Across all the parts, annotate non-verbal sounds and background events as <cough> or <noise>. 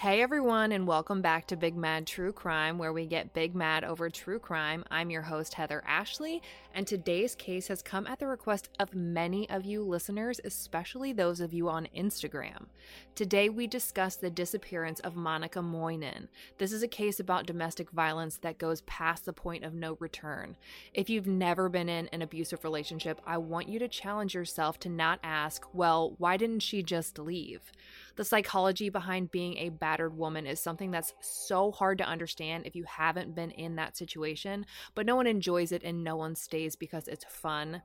Hey everyone, and welcome back to Big Mad True Crime, where we get big mad over true crime. I'm your host, Heather Ashley, and today's case has come at the request of many of you listeners, especially those of you on Instagram. Today we discuss the disappearance of Monica Moynan. This is a case about domestic violence that goes past the point of no return. If you've never been in an abusive relationship, I want you to challenge yourself to not ask, well, why didn't she just leave? The psychology behind being a battered woman is something that's so hard to understand if you haven't been in that situation, but no one enjoys it and no one stays because it's fun.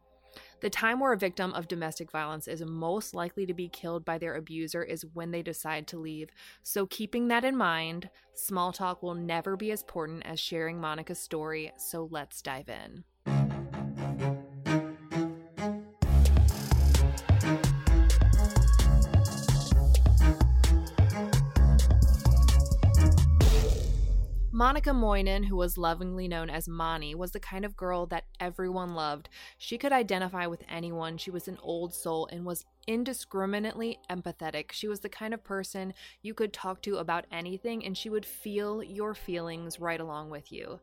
The time where a victim of domestic violence is most likely to be killed by their abuser is when they decide to leave. So, keeping that in mind, small talk will never be as important as sharing Monica's story. So, let's dive in. Monica Moynan, who was lovingly known as Moni, was the kind of girl that everyone loved. She could identify with anyone. She was an old soul and was indiscriminately empathetic. She was the kind of person you could talk to about anything and she would feel your feelings right along with you.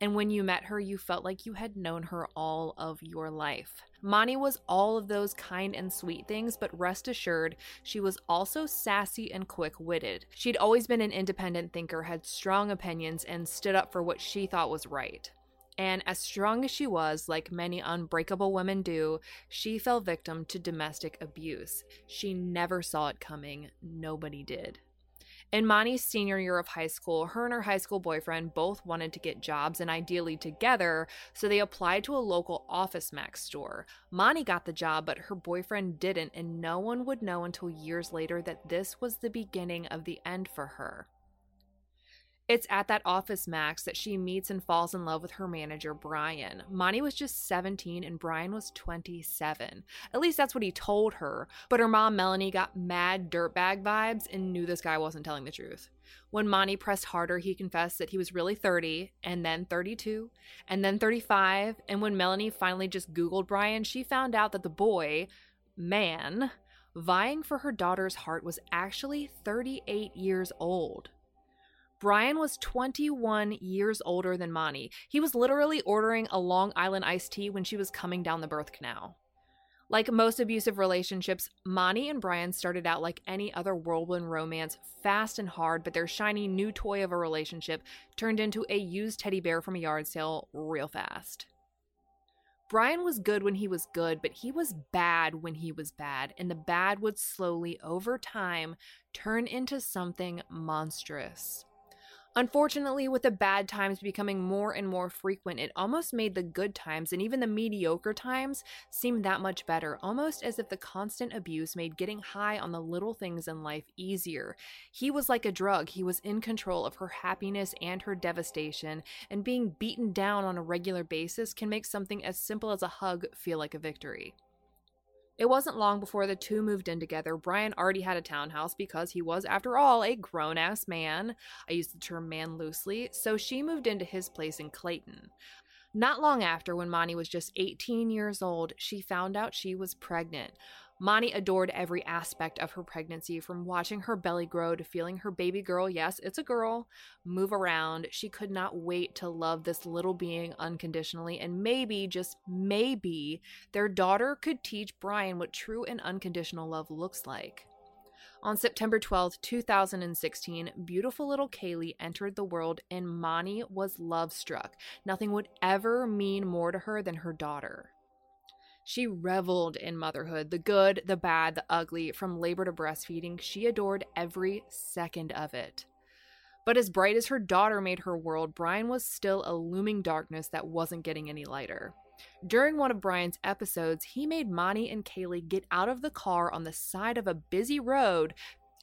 And when you met her, you felt like you had known her all of your life. Moni was all of those kind and sweet things, but rest assured, she was also sassy and quick witted. She'd always been an independent thinker, had strong opinions, and stood up for what she thought was right. And as strong as she was, like many unbreakable women do, she fell victim to domestic abuse. She never saw it coming. Nobody did. In Moni's senior year of high school, her and her high school boyfriend both wanted to get jobs and ideally together, so they applied to a local Office Max store. Moni got the job, but her boyfriend didn't, and no one would know until years later that this was the beginning of the end for her. It's at that office max that she meets and falls in love with her manager, Brian. Moni was just 17 and Brian was 27. At least that's what he told her. But her mom, Melanie, got mad dirtbag vibes and knew this guy wasn't telling the truth. When Moni pressed harder, he confessed that he was really 30, and then 32, and then 35. And when Melanie finally just Googled Brian, she found out that the boy, man, vying for her daughter's heart was actually 38 years old. Brian was 21 years older than Moni. He was literally ordering a Long Island iced tea when she was coming down the birth canal. Like most abusive relationships, Moni and Brian started out like any other whirlwind romance, fast and hard, but their shiny new toy of a relationship turned into a used teddy bear from a yard sale real fast. Brian was good when he was good, but he was bad when he was bad, and the bad would slowly, over time, turn into something monstrous. Unfortunately, with the bad times becoming more and more frequent, it almost made the good times and even the mediocre times seem that much better, almost as if the constant abuse made getting high on the little things in life easier. He was like a drug, he was in control of her happiness and her devastation, and being beaten down on a regular basis can make something as simple as a hug feel like a victory. It wasn't long before the two moved in together. Brian already had a townhouse because he was, after all, a grown ass man. I use the term man loosely, so she moved into his place in Clayton. Not long after, when Moni was just 18 years old, she found out she was pregnant. Moni adored every aspect of her pregnancy, from watching her belly grow to feeling her baby girl, yes, it's a girl, move around. She could not wait to love this little being unconditionally, and maybe, just maybe, their daughter could teach Brian what true and unconditional love looks like. On September 12, 2016, beautiful little Kaylee entered the world and Moni was love struck. Nothing would ever mean more to her than her daughter. She reveled in motherhood the good, the bad, the ugly, from labor to breastfeeding. She adored every second of it. But as bright as her daughter made her world, Brian was still a looming darkness that wasn't getting any lighter. During one of Brian's episodes, he made Moni and Kaylee get out of the car on the side of a busy road.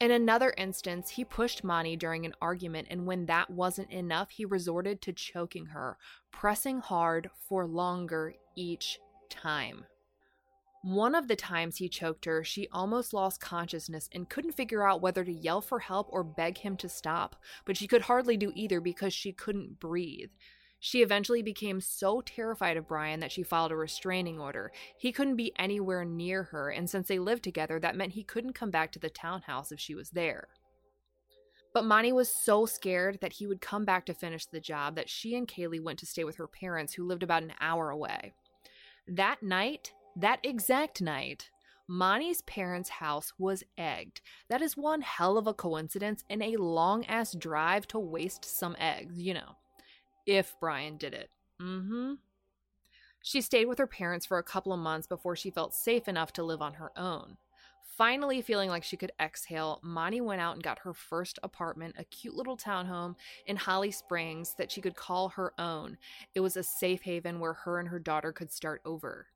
In another instance, he pushed Moni during an argument, and when that wasn't enough, he resorted to choking her, pressing hard for longer each time. One of the times he choked her, she almost lost consciousness and couldn't figure out whether to yell for help or beg him to stop, but she could hardly do either because she couldn't breathe. She eventually became so terrified of Brian that she filed a restraining order. He couldn't be anywhere near her, and since they lived together, that meant he couldn't come back to the townhouse if she was there. But Moni was so scared that he would come back to finish the job that she and Kaylee went to stay with her parents, who lived about an hour away. That night, that exact night, Moni's parents' house was egged. That is one hell of a coincidence and a long ass drive to waste some eggs, you know. If Brian did it. Mm hmm. She stayed with her parents for a couple of months before she felt safe enough to live on her own. Finally, feeling like she could exhale, Moni went out and got her first apartment, a cute little townhome in Holly Springs that she could call her own. It was a safe haven where her and her daughter could start over.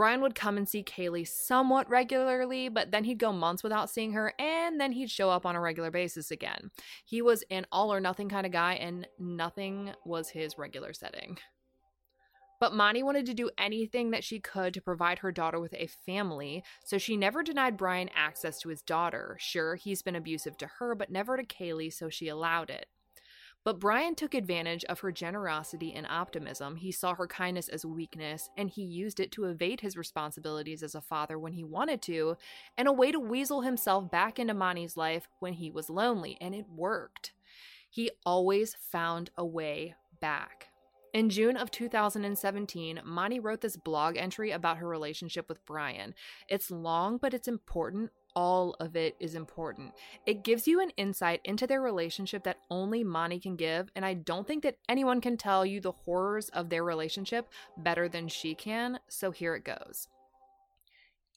Brian would come and see Kaylee somewhat regularly, but then he'd go months without seeing her, and then he'd show up on a regular basis again. He was an all or nothing kind of guy, and nothing was his regular setting. But Moni wanted to do anything that she could to provide her daughter with a family, so she never denied Brian access to his daughter. Sure, he's been abusive to her, but never to Kaylee, so she allowed it. But Brian took advantage of her generosity and optimism. He saw her kindness as weakness, and he used it to evade his responsibilities as a father when he wanted to, and a way to weasel himself back into Moni's life when he was lonely, and it worked. He always found a way back. In June of 2017, Moni wrote this blog entry about her relationship with Brian. It's long, but it's important. All of it is important. It gives you an insight into their relationship that only Moni can give, and I don't think that anyone can tell you the horrors of their relationship better than she can, so here it goes.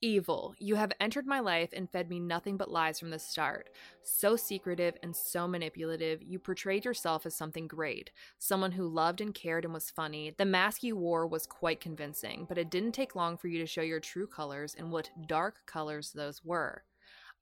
Evil, you have entered my life and fed me nothing but lies from the start. So secretive and so manipulative, you portrayed yourself as something great, someone who loved and cared and was funny. The mask you wore was quite convincing, but it didn't take long for you to show your true colors and what dark colors those were.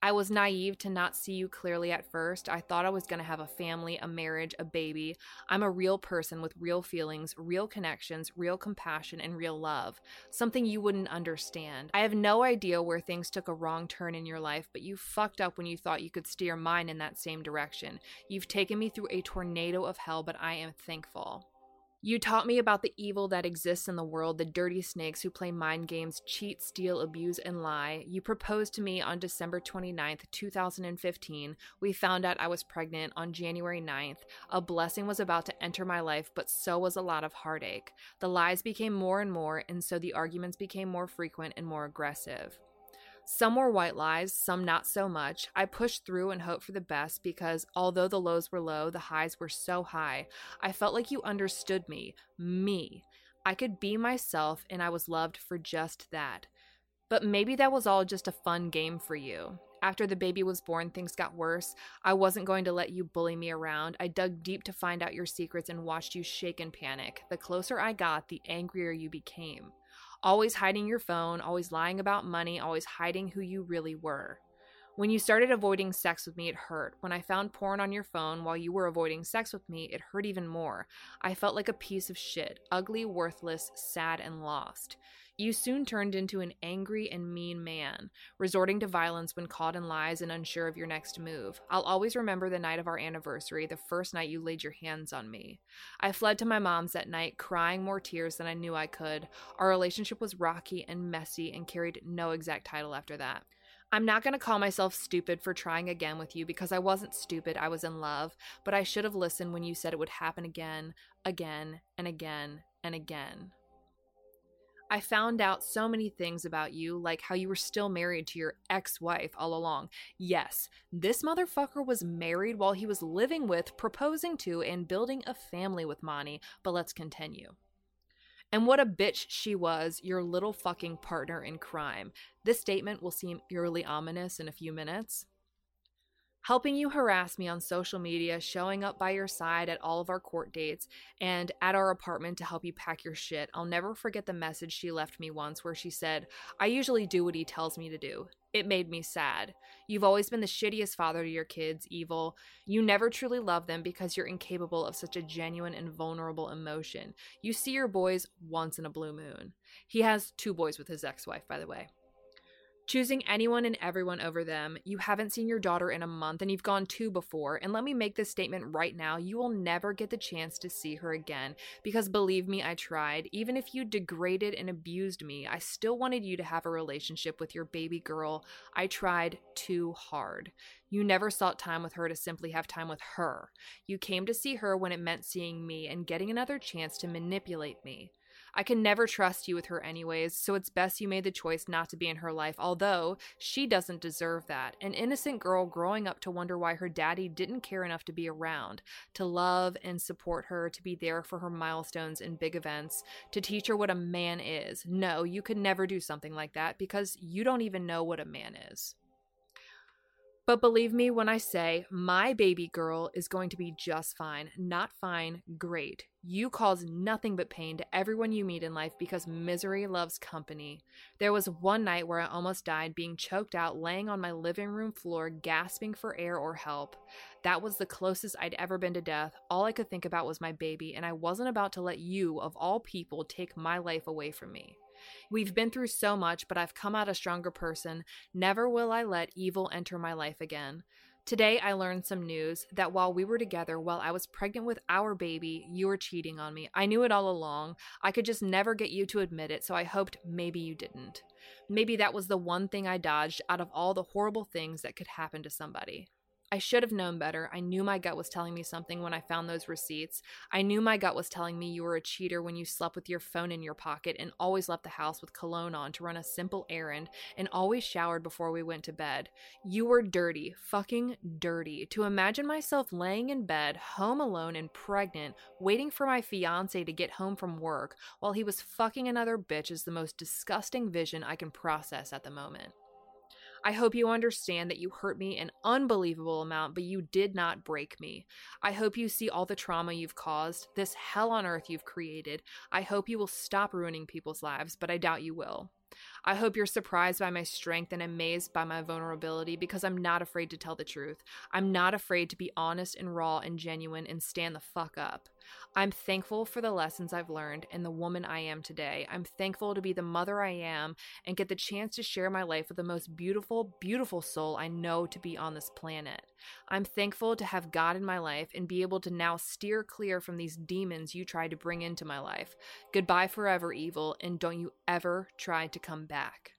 I was naive to not see you clearly at first. I thought I was going to have a family, a marriage, a baby. I'm a real person with real feelings, real connections, real compassion, and real love. Something you wouldn't understand. I have no idea where things took a wrong turn in your life, but you fucked up when you thought you could steer mine in that same direction. You've taken me through a tornado of hell, but I am thankful. You taught me about the evil that exists in the world, the dirty snakes who play mind games, cheat, steal, abuse, and lie. You proposed to me on December 29th, 2015. We found out I was pregnant on January 9th. A blessing was about to enter my life, but so was a lot of heartache. The lies became more and more, and so the arguments became more frequent and more aggressive. Some were white lies, some not so much. I pushed through and hoped for the best because although the lows were low, the highs were so high. I felt like you understood me, me. I could be myself and I was loved for just that. But maybe that was all just a fun game for you. After the baby was born, things got worse. I wasn't going to let you bully me around. I dug deep to find out your secrets and watched you shake in panic. The closer I got, the angrier you became always hiding your phone, always lying about money, always hiding who you really were. When you started avoiding sex with me, it hurt. When I found porn on your phone while you were avoiding sex with me, it hurt even more. I felt like a piece of shit, ugly, worthless, sad, and lost. You soon turned into an angry and mean man, resorting to violence when caught in lies and unsure of your next move. I'll always remember the night of our anniversary, the first night you laid your hands on me. I fled to my mom's that night, crying more tears than I knew I could. Our relationship was rocky and messy and carried no exact title after that. I'm not going to call myself stupid for trying again with you because I wasn't stupid, I was in love, but I should have listened when you said it would happen again, again, and again, and again. I found out so many things about you, like how you were still married to your ex wife all along. Yes, this motherfucker was married while he was living with, proposing to, and building a family with Moni, but let's continue. And what a bitch she was, your little fucking partner in crime. This statement will seem eerily ominous in a few minutes helping you harass me on social media, showing up by your side at all of our court dates, and at our apartment to help you pack your shit. I'll never forget the message she left me once where she said, I usually do what he tells me to do. It made me sad. You've always been the shittiest father to your kids, evil. You never truly love them because you're incapable of such a genuine and vulnerable emotion. You see your boys once in a blue moon. He has two boys with his ex wife, by the way. Choosing anyone and everyone over them. You haven't seen your daughter in a month and you've gone two before. And let me make this statement right now you will never get the chance to see her again. Because believe me, I tried. Even if you degraded and abused me, I still wanted you to have a relationship with your baby girl. I tried too hard. You never sought time with her to simply have time with her. You came to see her when it meant seeing me and getting another chance to manipulate me. I can never trust you with her, anyways, so it's best you made the choice not to be in her life, although she doesn't deserve that. An innocent girl growing up to wonder why her daddy didn't care enough to be around, to love and support her, to be there for her milestones and big events, to teach her what a man is. No, you could never do something like that because you don't even know what a man is. But believe me when I say my baby girl is going to be just fine. Not fine, great. You cause nothing but pain to everyone you meet in life because misery loves company. There was one night where I almost died being choked out, laying on my living room floor, gasping for air or help. That was the closest I'd ever been to death. All I could think about was my baby, and I wasn't about to let you, of all people, take my life away from me. We've been through so much, but I've come out a stronger person. Never will I let evil enter my life again. Today, I learned some news that while we were together, while I was pregnant with our baby, you were cheating on me. I knew it all along. I could just never get you to admit it, so I hoped maybe you didn't. Maybe that was the one thing I dodged out of all the horrible things that could happen to somebody. I should have known better. I knew my gut was telling me something when I found those receipts. I knew my gut was telling me you were a cheater when you slept with your phone in your pocket and always left the house with cologne on to run a simple errand and always showered before we went to bed. You were dirty, fucking dirty. To imagine myself laying in bed, home alone and pregnant, waiting for my fiance to get home from work while he was fucking another bitch is the most disgusting vision I can process at the moment. I hope you understand that you hurt me an unbelievable amount, but you did not break me. I hope you see all the trauma you've caused, this hell on earth you've created. I hope you will stop ruining people's lives, but I doubt you will. I hope you're surprised by my strength and amazed by my vulnerability because I'm not afraid to tell the truth. I'm not afraid to be honest and raw and genuine and stand the fuck up. I'm thankful for the lessons I've learned and the woman I am today. I'm thankful to be the mother I am and get the chance to share my life with the most beautiful, beautiful soul I know to be on this planet. I'm thankful to have God in my life and be able to now steer clear from these demons you tried to bring into my life. Goodbye forever, evil, and don't you ever try to come back.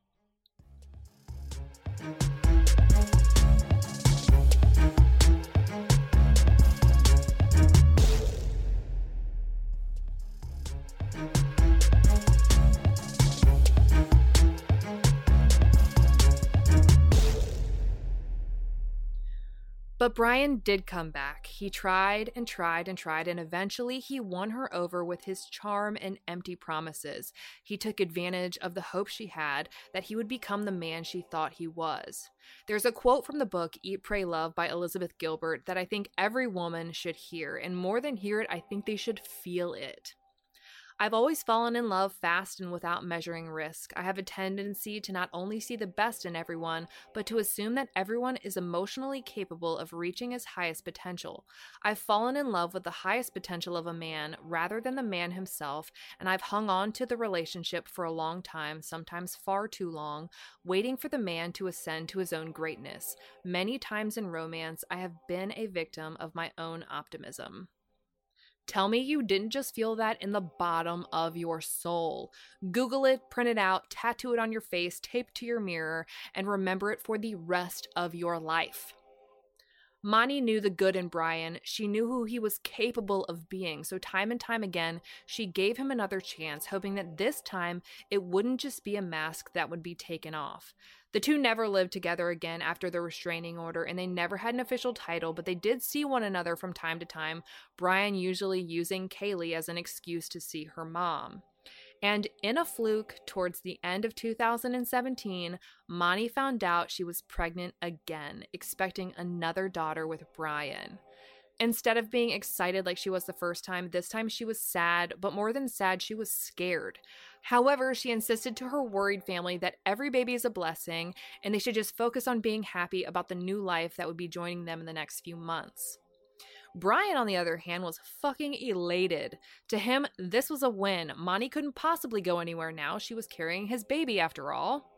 But Brian did come back. He tried and tried and tried, and eventually he won her over with his charm and empty promises. He took advantage of the hope she had that he would become the man she thought he was. There's a quote from the book Eat, Pray, Love by Elizabeth Gilbert that I think every woman should hear, and more than hear it, I think they should feel it. I've always fallen in love fast and without measuring risk. I have a tendency to not only see the best in everyone, but to assume that everyone is emotionally capable of reaching his highest potential. I've fallen in love with the highest potential of a man rather than the man himself, and I've hung on to the relationship for a long time, sometimes far too long, waiting for the man to ascend to his own greatness. Many times in romance, I have been a victim of my own optimism. Tell me you didn't just feel that in the bottom of your soul. Google it, print it out, tattoo it on your face, tape to your mirror, and remember it for the rest of your life. Moni knew the good in Brian. She knew who he was capable of being. So, time and time again, she gave him another chance, hoping that this time it wouldn't just be a mask that would be taken off. The two never lived together again after the restraining order, and they never had an official title, but they did see one another from time to time, Brian usually using Kaylee as an excuse to see her mom. And in a fluke, towards the end of 2017, Moni found out she was pregnant again, expecting another daughter with Brian. Instead of being excited like she was the first time, this time she was sad, but more than sad, she was scared. However, she insisted to her worried family that every baby is a blessing and they should just focus on being happy about the new life that would be joining them in the next few months. Brian, on the other hand, was fucking elated. To him, this was a win. Moni couldn't possibly go anywhere now. She was carrying his baby after all.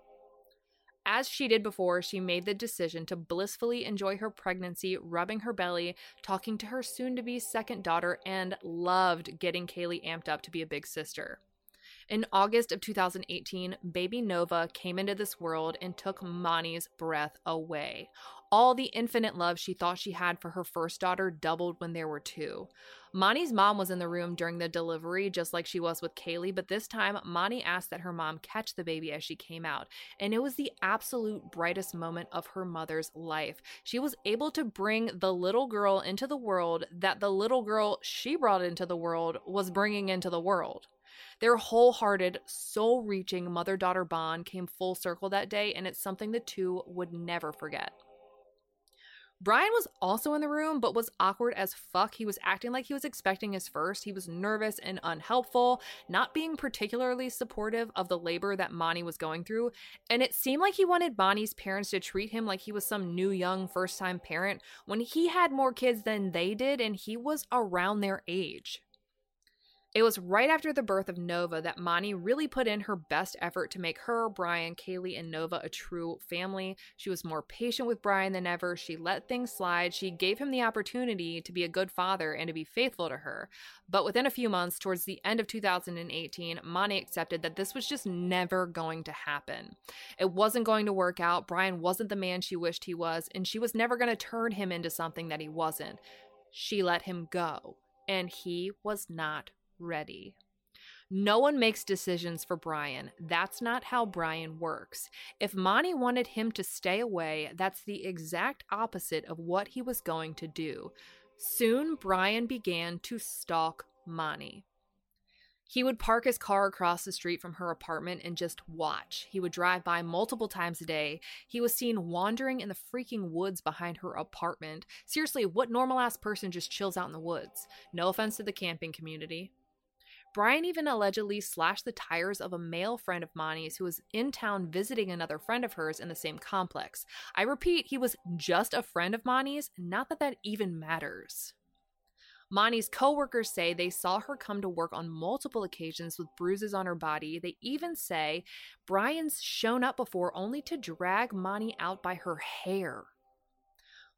As she did before, she made the decision to blissfully enjoy her pregnancy, rubbing her belly, talking to her soon to be second daughter, and loved getting Kaylee amped up to be a big sister. In August of 2018, baby Nova came into this world and took Moni's breath away. All the infinite love she thought she had for her first daughter doubled when there were two. Moni's mom was in the room during the delivery, just like she was with Kaylee, but this time Moni asked that her mom catch the baby as she came out, and it was the absolute brightest moment of her mother's life. She was able to bring the little girl into the world that the little girl she brought into the world was bringing into the world. Their wholehearted, soul reaching mother daughter bond came full circle that day, and it's something the two would never forget. Brian was also in the room, but was awkward as fuck. He was acting like he was expecting his first. He was nervous and unhelpful, not being particularly supportive of the labor that Moni was going through. And it seemed like he wanted Moni's parents to treat him like he was some new, young, first time parent when he had more kids than they did and he was around their age. It was right after the birth of Nova that Moni really put in her best effort to make her, Brian, Kaylee, and Nova a true family. She was more patient with Brian than ever. She let things slide. She gave him the opportunity to be a good father and to be faithful to her. But within a few months, towards the end of 2018, Moni accepted that this was just never going to happen. It wasn't going to work out. Brian wasn't the man she wished he was, and she was never going to turn him into something that he wasn't. She let him go, and he was not ready. No one makes decisions for Brian. That's not how Brian works. If Moni wanted him to stay away, that's the exact opposite of what he was going to do. Soon, Brian began to stalk Moni. He would park his car across the street from her apartment and just watch. He would drive by multiple times a day. He was seen wandering in the freaking woods behind her apartment. Seriously, what normal ass person just chills out in the woods? No offense to the camping community. Brian even allegedly slashed the tires of a male friend of Moni's who was in town visiting another friend of hers in the same complex. I repeat, he was just a friend of Moni's, not that that even matters. Moni's coworkers say they saw her come to work on multiple occasions with bruises on her body. They even say Brian's shown up before only to drag Moni out by her hair.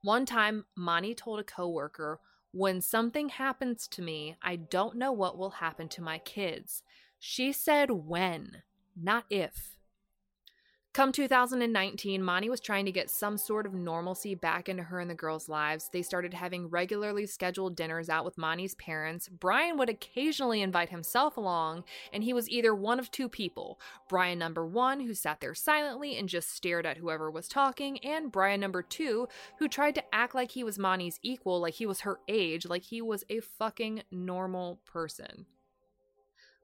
One time, Moni told a coworker, when something happens to me, I don't know what will happen to my kids. She said when, not if. Come 2019, Moni was trying to get some sort of normalcy back into her and the girls' lives. They started having regularly scheduled dinners out with Moni's parents. Brian would occasionally invite himself along, and he was either one of two people Brian number one, who sat there silently and just stared at whoever was talking, and Brian number two, who tried to act like he was Moni's equal, like he was her age, like he was a fucking normal person.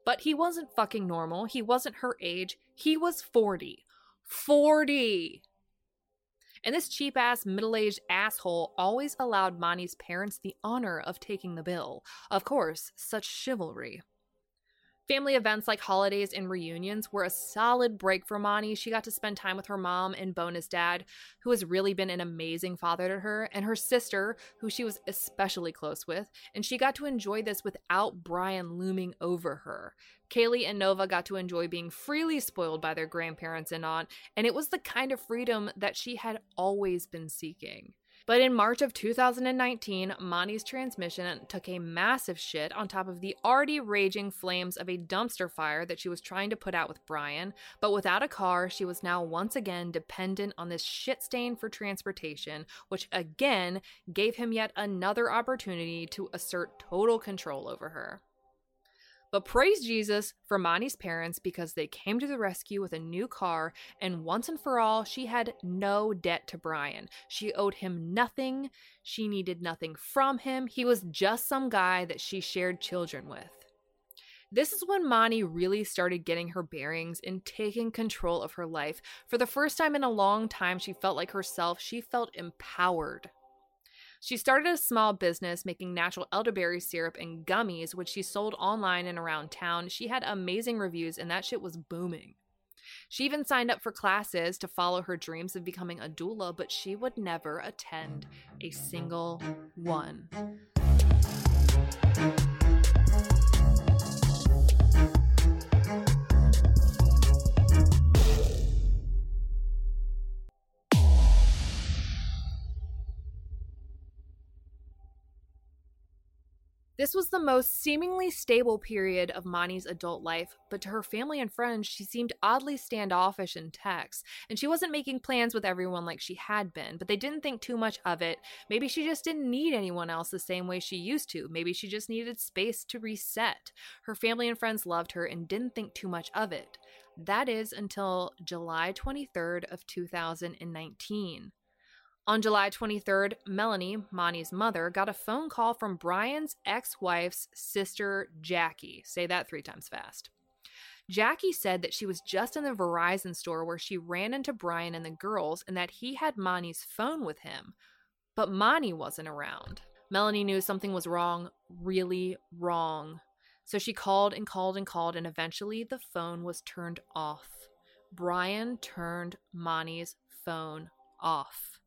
But he wasn't fucking normal. He wasn't her age. He was 40. 40. And this cheap ass middle aged asshole always allowed Moni's parents the honor of taking the bill. Of course, such chivalry. Family events like holidays and reunions were a solid break for Moni. She got to spend time with her mom and bonus dad, who has really been an amazing father to her, and her sister, who she was especially close with, and she got to enjoy this without Brian looming over her. Kaylee and Nova got to enjoy being freely spoiled by their grandparents and aunt, and it was the kind of freedom that she had always been seeking. But in March of 2019, Moni's transmission took a massive shit on top of the already raging flames of a dumpster fire that she was trying to put out with Brian. But without a car, she was now once again dependent on this shit stain for transportation, which again gave him yet another opportunity to assert total control over her. But praise Jesus for Moni's parents because they came to the rescue with a new car, and once and for all, she had no debt to Brian. She owed him nothing, she needed nothing from him. He was just some guy that she shared children with. This is when Moni really started getting her bearings and taking control of her life. For the first time in a long time, she felt like herself. She felt empowered. She started a small business making natural elderberry syrup and gummies, which she sold online and around town. She had amazing reviews, and that shit was booming. She even signed up for classes to follow her dreams of becoming a doula, but she would never attend a single one. This was the most seemingly stable period of Moni's adult life, but to her family and friends, she seemed oddly standoffish in texts, and she wasn't making plans with everyone like she had been, but they didn't think too much of it. Maybe she just didn't need anyone else the same way she used to. Maybe she just needed space to reset. Her family and friends loved her and didn't think too much of it. That is until July 23rd of 2019. On July 23rd, Melanie, Moni's mother, got a phone call from Brian's ex wife's sister, Jackie. Say that three times fast. Jackie said that she was just in the Verizon store where she ran into Brian and the girls and that he had Moni's phone with him, but Moni wasn't around. Melanie knew something was wrong, really wrong. So she called and called and called, and eventually the phone was turned off. Brian turned Moni's phone off.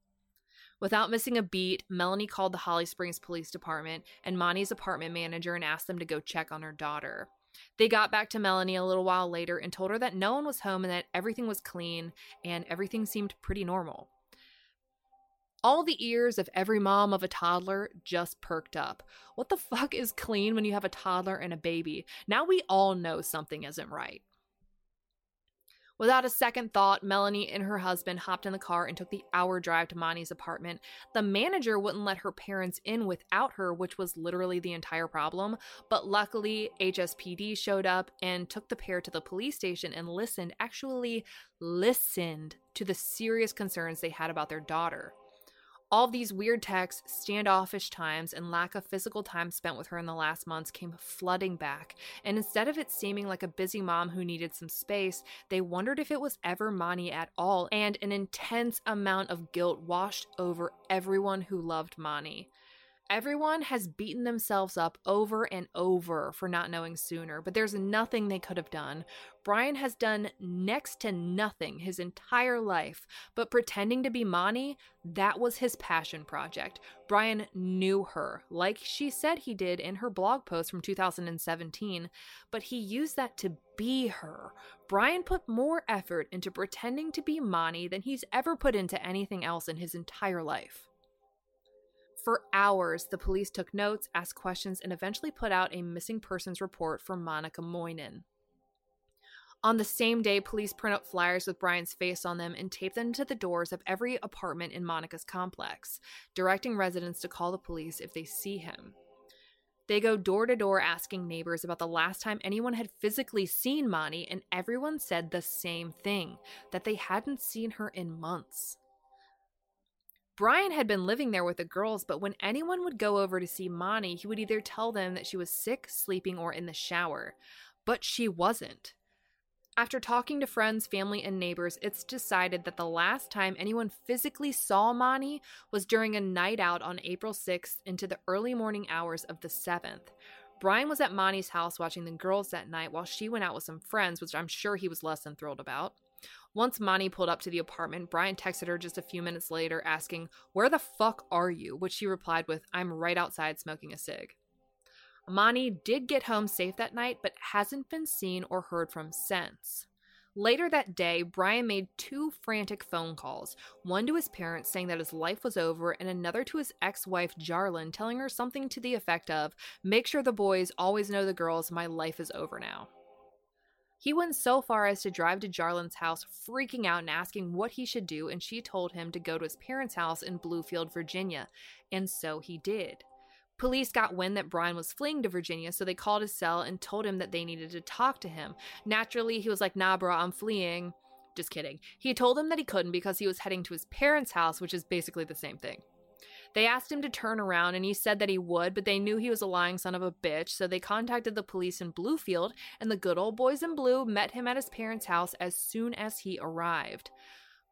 Without missing a beat, Melanie called the Holly Springs Police Department and Moni's apartment manager and asked them to go check on her daughter. They got back to Melanie a little while later and told her that no one was home and that everything was clean and everything seemed pretty normal. All the ears of every mom of a toddler just perked up. What the <laughs> fuck is clean when you have a toddler and a baby? Now we all know something isn't right. Without a second thought, Melanie and her husband hopped in the car and took the hour drive to Moni's apartment. The manager wouldn't let her parents in without her, which was literally the entire problem. But luckily, HSPD showed up and took the pair to the police station and listened, actually listened to the serious concerns they had about their daughter. All these weird texts, standoffish times, and lack of physical time spent with her in the last months came flooding back, and instead of it seeming like a busy mom who needed some space, they wondered if it was ever Moni at all, and an intense amount of guilt washed over everyone who loved Moni. Everyone has beaten themselves up over and over for not knowing sooner, but there's nothing they could have done. Brian has done next to nothing his entire life, but pretending to be Moni, that was his passion project. Brian knew her, like she said he did in her blog post from 2017, but he used that to be her. Brian put more effort into pretending to be Moni than he's ever put into anything else in his entire life. For hours, the police took notes, asked questions, and eventually put out a missing persons report for Monica Moynan. On the same day, police print out flyers with Brian's face on them and tape them to the doors of every apartment in Monica's complex, directing residents to call the police if they see him. They go door to door asking neighbors about the last time anyone had physically seen Moni, and everyone said the same thing that they hadn't seen her in months. Brian had been living there with the girls, but when anyone would go over to see Moni, he would either tell them that she was sick, sleeping, or in the shower. But she wasn't. After talking to friends, family, and neighbors, it's decided that the last time anyone physically saw Moni was during a night out on April 6th into the early morning hours of the 7th. Brian was at Moni's house watching the girls that night while she went out with some friends, which I'm sure he was less than thrilled about. Once Moni pulled up to the apartment, Brian texted her just a few minutes later asking, Where the fuck are you? Which she replied with, I'm right outside smoking a cig. Moni did get home safe that night, but hasn't been seen or heard from since. Later that day, Brian made two frantic phone calls one to his parents saying that his life was over, and another to his ex wife, Jarlin, telling her something to the effect of, Make sure the boys always know the girls, my life is over now. He went so far as to drive to Jarlin's house, freaking out and asking what he should do, and she told him to go to his parents' house in Bluefield, Virginia, and so he did. Police got wind that Brian was fleeing to Virginia, so they called his cell and told him that they needed to talk to him. Naturally, he was like, nah, bro, I'm fleeing. Just kidding. He told them that he couldn't because he was heading to his parents' house, which is basically the same thing. They asked him to turn around and he said that he would, but they knew he was a lying son of a bitch, so they contacted the police in Bluefield, and the good old boys in blue met him at his parents' house as soon as he arrived.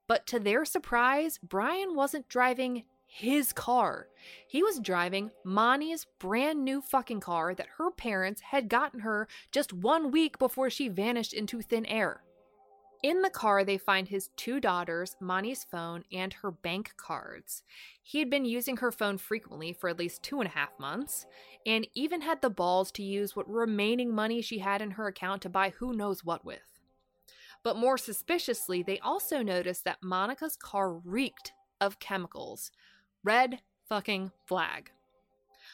But to their surprise, Brian wasn't driving his car. He was driving Moni's brand new fucking car that her parents had gotten her just one week before she vanished into thin air. In the car, they find his two daughters, Moni's phone, and her bank cards. He had been using her phone frequently for at least two and a half months, and even had the balls to use what remaining money she had in her account to buy who knows what with. But more suspiciously, they also noticed that Monica's car reeked of chemicals. Red fucking flag.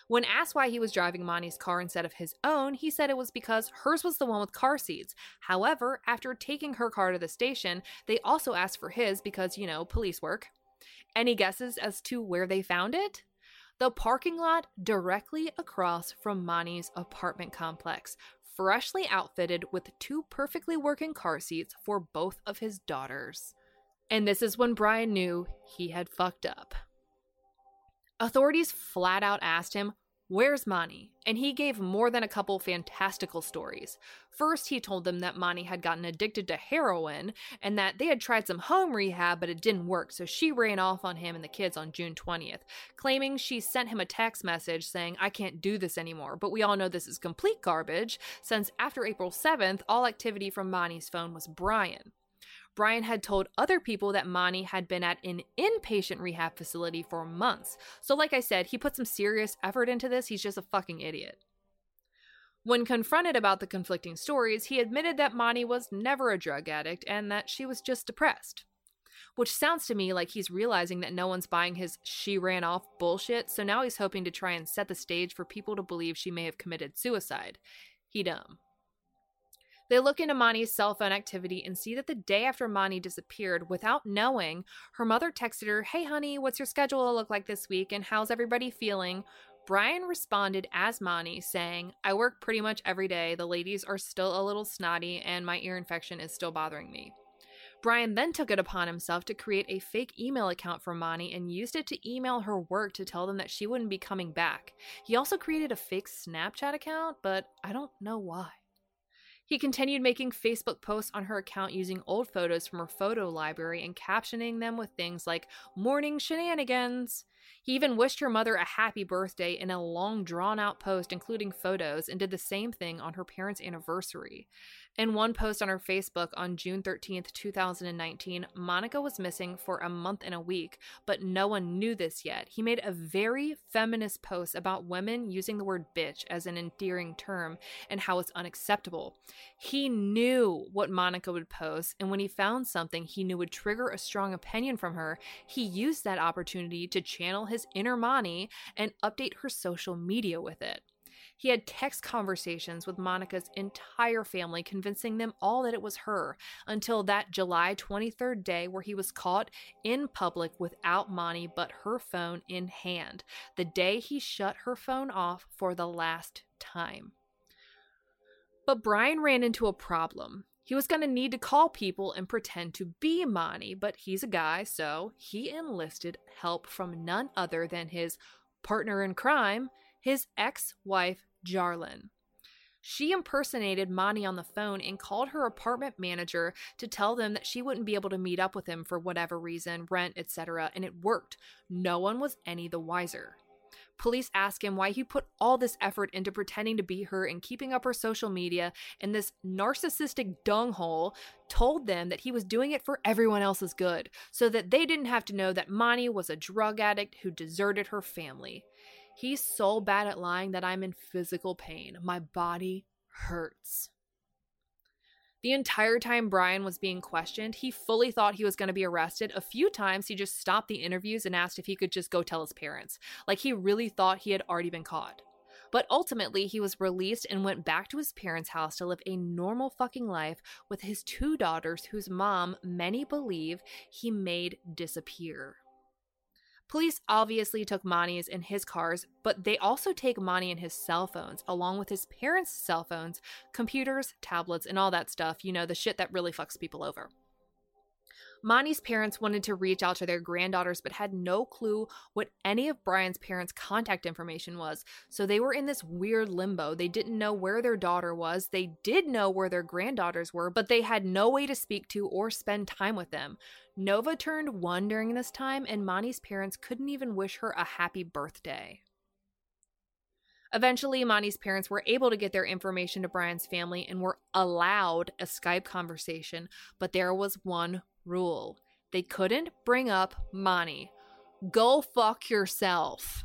When asked why he was driving Moni's car instead of his own, he said it was because hers was the one with car seats. However, after taking her car to the station, they also asked for his because, you know, police work. Any guesses as to where they found it? The parking lot directly across from Moni's apartment complex, freshly outfitted with two perfectly working car seats for both of his daughters. And this is when Brian knew he had fucked up. Authorities flat out asked him, Where's Moni? And he gave more than a couple fantastical stories. First, he told them that Moni had gotten addicted to heroin and that they had tried some home rehab, but it didn't work, so she ran off on him and the kids on June 20th, claiming she sent him a text message saying, I can't do this anymore. But we all know this is complete garbage, since after April 7th, all activity from Moni's phone was Brian. Brian had told other people that Moni had been at an inpatient rehab facility for months. So, like I said, he put some serious effort into this. He's just a fucking idiot. When confronted about the conflicting stories, he admitted that Moni was never a drug addict and that she was just depressed. Which sounds to me like he's realizing that no one's buying his she ran off bullshit, so now he's hoping to try and set the stage for people to believe she may have committed suicide. He dumb. They look into Moni's cell phone activity and see that the day after Moni disappeared, without knowing, her mother texted her, Hey, honey, what's your schedule look like this week and how's everybody feeling? Brian responded as Moni, saying, I work pretty much every day. The ladies are still a little snotty and my ear infection is still bothering me. Brian then took it upon himself to create a fake email account for Moni and used it to email her work to tell them that she wouldn't be coming back. He also created a fake Snapchat account, but I don't know why. He continued making Facebook posts on her account using old photos from her photo library and captioning them with things like morning shenanigans. He even wished her mother a happy birthday in a long drawn out post, including photos, and did the same thing on her parents' anniversary. In one post on her Facebook on June 13th, 2019, Monica was missing for a month and a week, but no one knew this yet. He made a very feminist post about women using the word bitch as an endearing term and how it's unacceptable. He knew what Monica would post, and when he found something he knew would trigger a strong opinion from her, he used that opportunity to channel his inner Moni and update her social media with it. He had text conversations with Monica's entire family, convincing them all that it was her, until that July 23rd day where he was caught in public without Moni but her phone in hand, the day he shut her phone off for the last time. But Brian ran into a problem. He was going to need to call people and pretend to be Moni, but he's a guy, so he enlisted help from none other than his partner in crime, his ex wife, Jarlin. She impersonated Moni on the phone and called her apartment manager to tell them that she wouldn't be able to meet up with him for whatever reason, rent, etc., and it worked. No one was any the wiser. Police ask him why he put all this effort into pretending to be her and keeping up her social media, and this narcissistic dunghole told them that he was doing it for everyone else's good, so that they didn't have to know that Moni was a drug addict who deserted her family. He's so bad at lying that I'm in physical pain. My body hurts. The entire time Brian was being questioned, he fully thought he was going to be arrested. A few times he just stopped the interviews and asked if he could just go tell his parents. Like he really thought he had already been caught. But ultimately, he was released and went back to his parents' house to live a normal fucking life with his two daughters, whose mom many believe he made disappear. Police obviously took Moni's and his cars, but they also take Moni and his cell phones, along with his parents' cell phones, computers, tablets, and all that stuff. You know, the shit that really fucks people over. Moni's parents wanted to reach out to their granddaughters but had no clue what any of Brian's parents' contact information was, so they were in this weird limbo. They didn't know where their daughter was. They did know where their granddaughters were, but they had no way to speak to or spend time with them. Nova turned one during this time, and Moni's parents couldn't even wish her a happy birthday. Eventually, Moni's parents were able to get their information to Brian's family and were allowed a Skype conversation, but there was one rule they couldn't bring up Moni. Go fuck yourself.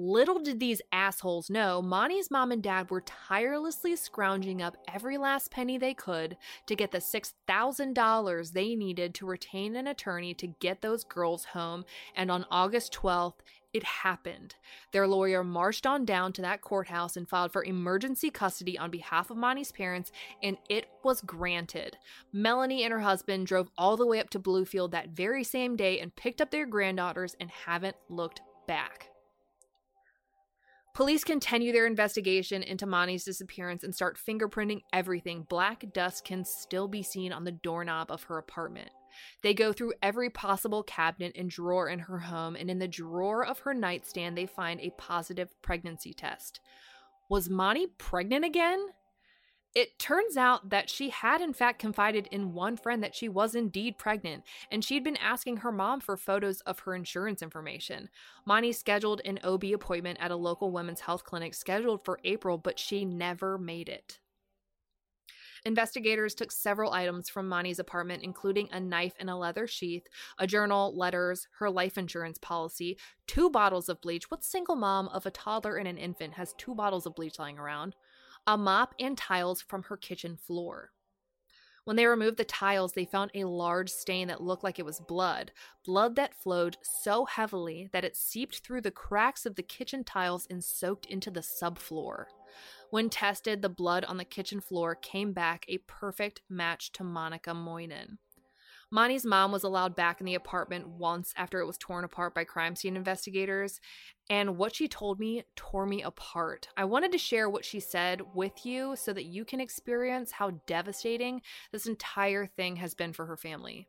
Little did these assholes know, Moni's mom and dad were tirelessly scrounging up every last penny they could to get the $6,000 they needed to retain an attorney to get those girls home. And on August 12th, it happened. Their lawyer marched on down to that courthouse and filed for emergency custody on behalf of Moni's parents, and it was granted. Melanie and her husband drove all the way up to Bluefield that very same day and picked up their granddaughters and haven't looked back. Police continue their investigation into Moni's disappearance and start fingerprinting everything. Black dust can still be seen on the doorknob of her apartment. They go through every possible cabinet and drawer in her home, and in the drawer of her nightstand, they find a positive pregnancy test. Was Moni pregnant again? It turns out that she had, in fact, confided in one friend that she was indeed pregnant, and she'd been asking her mom for photos of her insurance information. Moni scheduled an OB appointment at a local women's health clinic scheduled for April, but she never made it. Investigators took several items from Moni's apartment, including a knife and a leather sheath, a journal, letters, her life insurance policy, two bottles of bleach. What single mom of a toddler and an infant has two bottles of bleach lying around? A mop, and tiles from her kitchen floor. When they removed the tiles, they found a large stain that looked like it was blood, blood that flowed so heavily that it seeped through the cracks of the kitchen tiles and soaked into the subfloor. When tested, the blood on the kitchen floor came back a perfect match to Monica Moynan. Moni's mom was allowed back in the apartment once after it was torn apart by crime scene investigators, and what she told me tore me apart. I wanted to share what she said with you so that you can experience how devastating this entire thing has been for her family.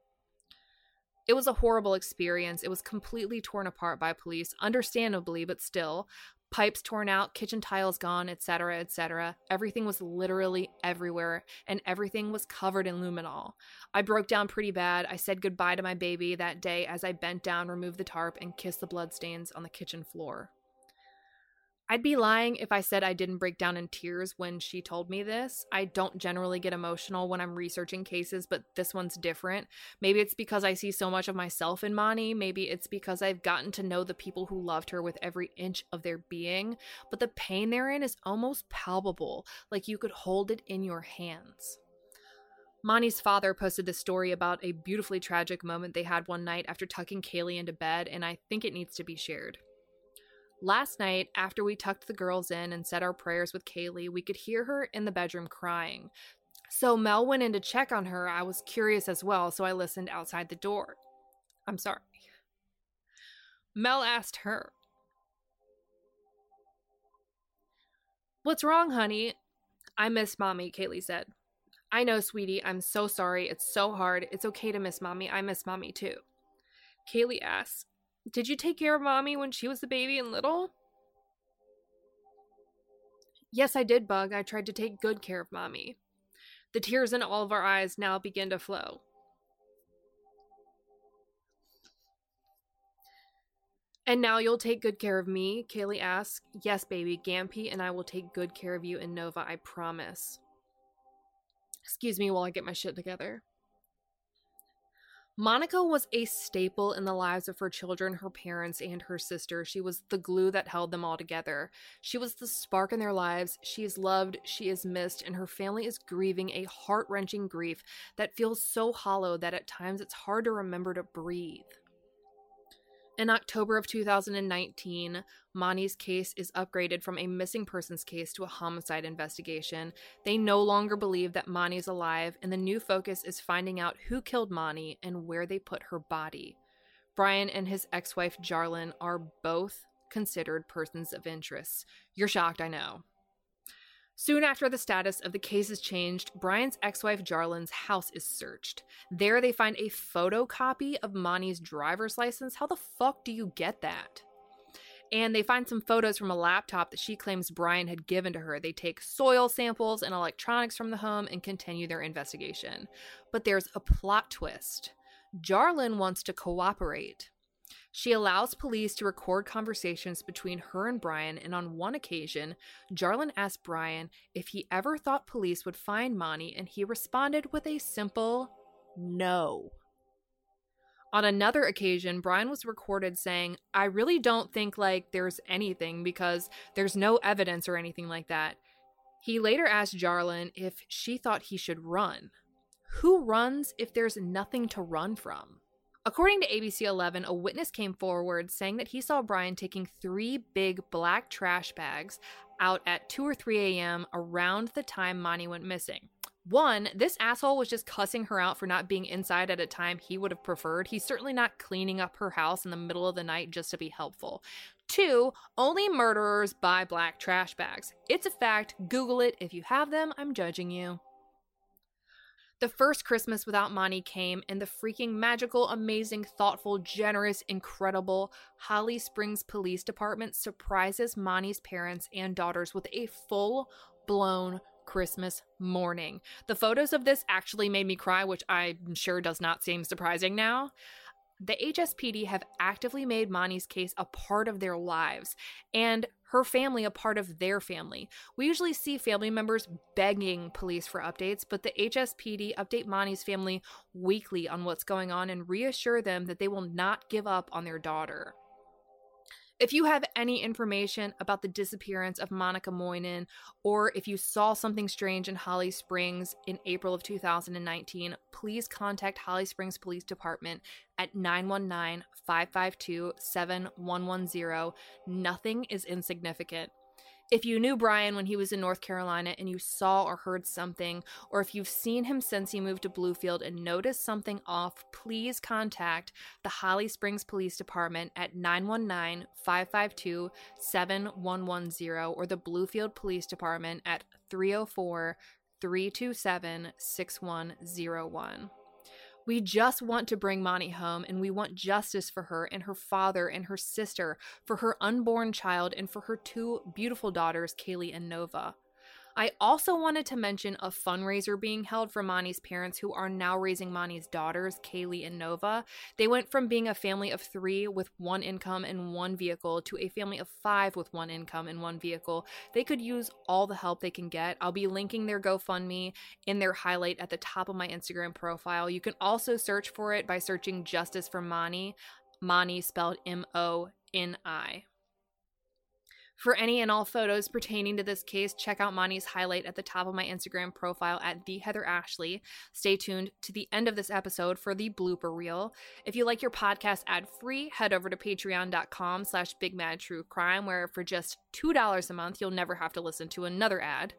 It was a horrible experience. It was completely torn apart by police, understandably, but still pipes torn out, kitchen tiles gone, etc., etc. Everything was literally everywhere, and everything was covered in luminol. I broke down pretty bad. I said goodbye to my baby that day as I bent down, removed the tarp, and kissed the bloodstains on the kitchen floor. I'd be lying if I said I didn't break down in tears when she told me this. I don't generally get emotional when I'm researching cases, but this one's different. Maybe it's because I see so much of myself in Moni. Maybe it's because I've gotten to know the people who loved her with every inch of their being. But the pain they're in is almost palpable, like you could hold it in your hands. Moni's father posted this story about a beautifully tragic moment they had one night after tucking Kaylee into bed, and I think it needs to be shared. Last night, after we tucked the girls in and said our prayers with Kaylee, we could hear her in the bedroom crying. So Mel went in to check on her. I was curious as well, so I listened outside the door. I'm sorry. Mel asked her, What's wrong, honey? I miss mommy, Kaylee said. I know, sweetie. I'm so sorry. It's so hard. It's okay to miss mommy. I miss mommy too. Kaylee asked, did you take care of mommy when she was a baby and little? Yes, I did, Bug. I tried to take good care of mommy. The tears in all of our eyes now begin to flow. And now you'll take good care of me? Kaylee asks. Yes, baby. Gampy and I will take good care of you and Nova, I promise. Excuse me while I get my shit together. Monica was a staple in the lives of her children, her parents, and her sister. She was the glue that held them all together. She was the spark in their lives. She is loved, she is missed, and her family is grieving a heart wrenching grief that feels so hollow that at times it's hard to remember to breathe. In October of 2019, Moni's case is upgraded from a missing persons case to a homicide investigation. They no longer believe that Moni's alive, and the new focus is finding out who killed Moni and where they put her body. Brian and his ex wife Jarlin are both considered persons of interest. You're shocked, I know. Soon after the status of the case is changed, Brian's ex wife Jarlin's house is searched. There, they find a photocopy of Moni's driver's license. How the fuck do you get that? And they find some photos from a laptop that she claims Brian had given to her. They take soil samples and electronics from the home and continue their investigation. But there's a plot twist. Jarlin wants to cooperate. She allows police to record conversations between her and Brian, and on one occasion, Jarlin asked Brian if he ever thought police would find Moni, and he responded with a simple no. On another occasion, Brian was recorded saying, I really don't think like there's anything because there's no evidence or anything like that. He later asked Jarlin if she thought he should run. Who runs if there's nothing to run from? According to ABC 11, a witness came forward saying that he saw Brian taking three big black trash bags out at 2 or 3 a.m. around the time Moni went missing. One, this asshole was just cussing her out for not being inside at a time he would have preferred. He's certainly not cleaning up her house in the middle of the night just to be helpful. Two, only murderers buy black trash bags. It's a fact. Google it. If you have them, I'm judging you. The first Christmas without Moni came, and the freaking magical, amazing, thoughtful, generous, incredible Holly Springs Police Department surprises Moni's parents and daughters with a full blown Christmas morning. The photos of this actually made me cry, which I'm sure does not seem surprising now. The HSPD have actively made Moni's case a part of their lives and her family a part of their family. We usually see family members begging police for updates, but the HSPD update Moni's family weekly on what's going on and reassure them that they will not give up on their daughter. If you have any information about the disappearance of Monica Moynan, or if you saw something strange in Holly Springs in April of 2019, please contact Holly Springs Police Department at 919 552 7110. Nothing is insignificant. If you knew Brian when he was in North Carolina and you saw or heard something, or if you've seen him since he moved to Bluefield and noticed something off, please contact the Holly Springs Police Department at 919 552 7110 or the Bluefield Police Department at 304 327 6101. We just want to bring Moni home and we want justice for her and her father and her sister, for her unborn child, and for her two beautiful daughters, Kaylee and Nova. I also wanted to mention a fundraiser being held for Moni's parents who are now raising Moni's daughters, Kaylee and Nova. They went from being a family of three with one income and one vehicle to a family of five with one income and one vehicle. They could use all the help they can get. I'll be linking their GoFundMe in their highlight at the top of my Instagram profile. You can also search for it by searching Justice for Moni. Moni spelled M O N I. For any and all photos pertaining to this case, check out Moni's highlight at the top of my Instagram profile at the Heather Ashley. Stay tuned to the end of this episode for the blooper reel. If you like your podcast ad free, head over to patreon.com slash bigmadtruecrime, where for just $2 a month, you'll never have to listen to another ad.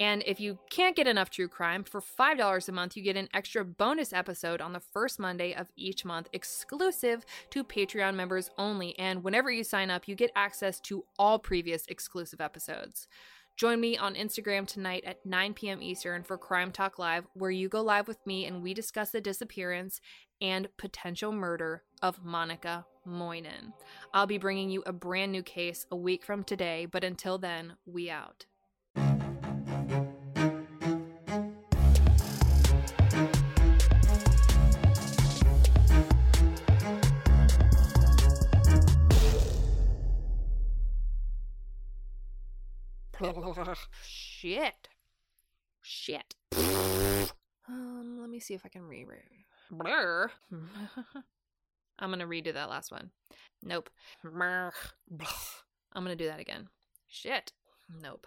And if you can't get enough true crime, for $5 a month, you get an extra bonus episode on the first Monday of each month, exclusive to Patreon members only. And whenever you sign up, you get access to all previous exclusive episodes. Join me on Instagram tonight at 9 p.m. Eastern for Crime Talk Live, where you go live with me and we discuss the disappearance and potential murder of Monica Moynan. I'll be bringing you a brand new case a week from today, but until then, we out. Shit. Shit. <laughs> um, let me see if I can reread. Blur. <laughs> I'm gonna redo that last one. Nope. I'm gonna do that again. Shit. Nope.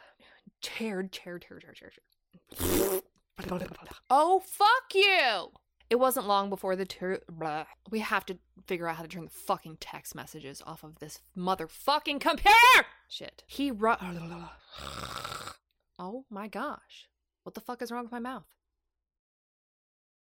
<laughs> Oh, fuck you! It wasn't long before the tur- blah. We have to figure out how to turn the fucking text messages off of this motherfucking computer! Shit. He ru- <sighs> Oh my gosh. What the fuck is wrong with my mouth?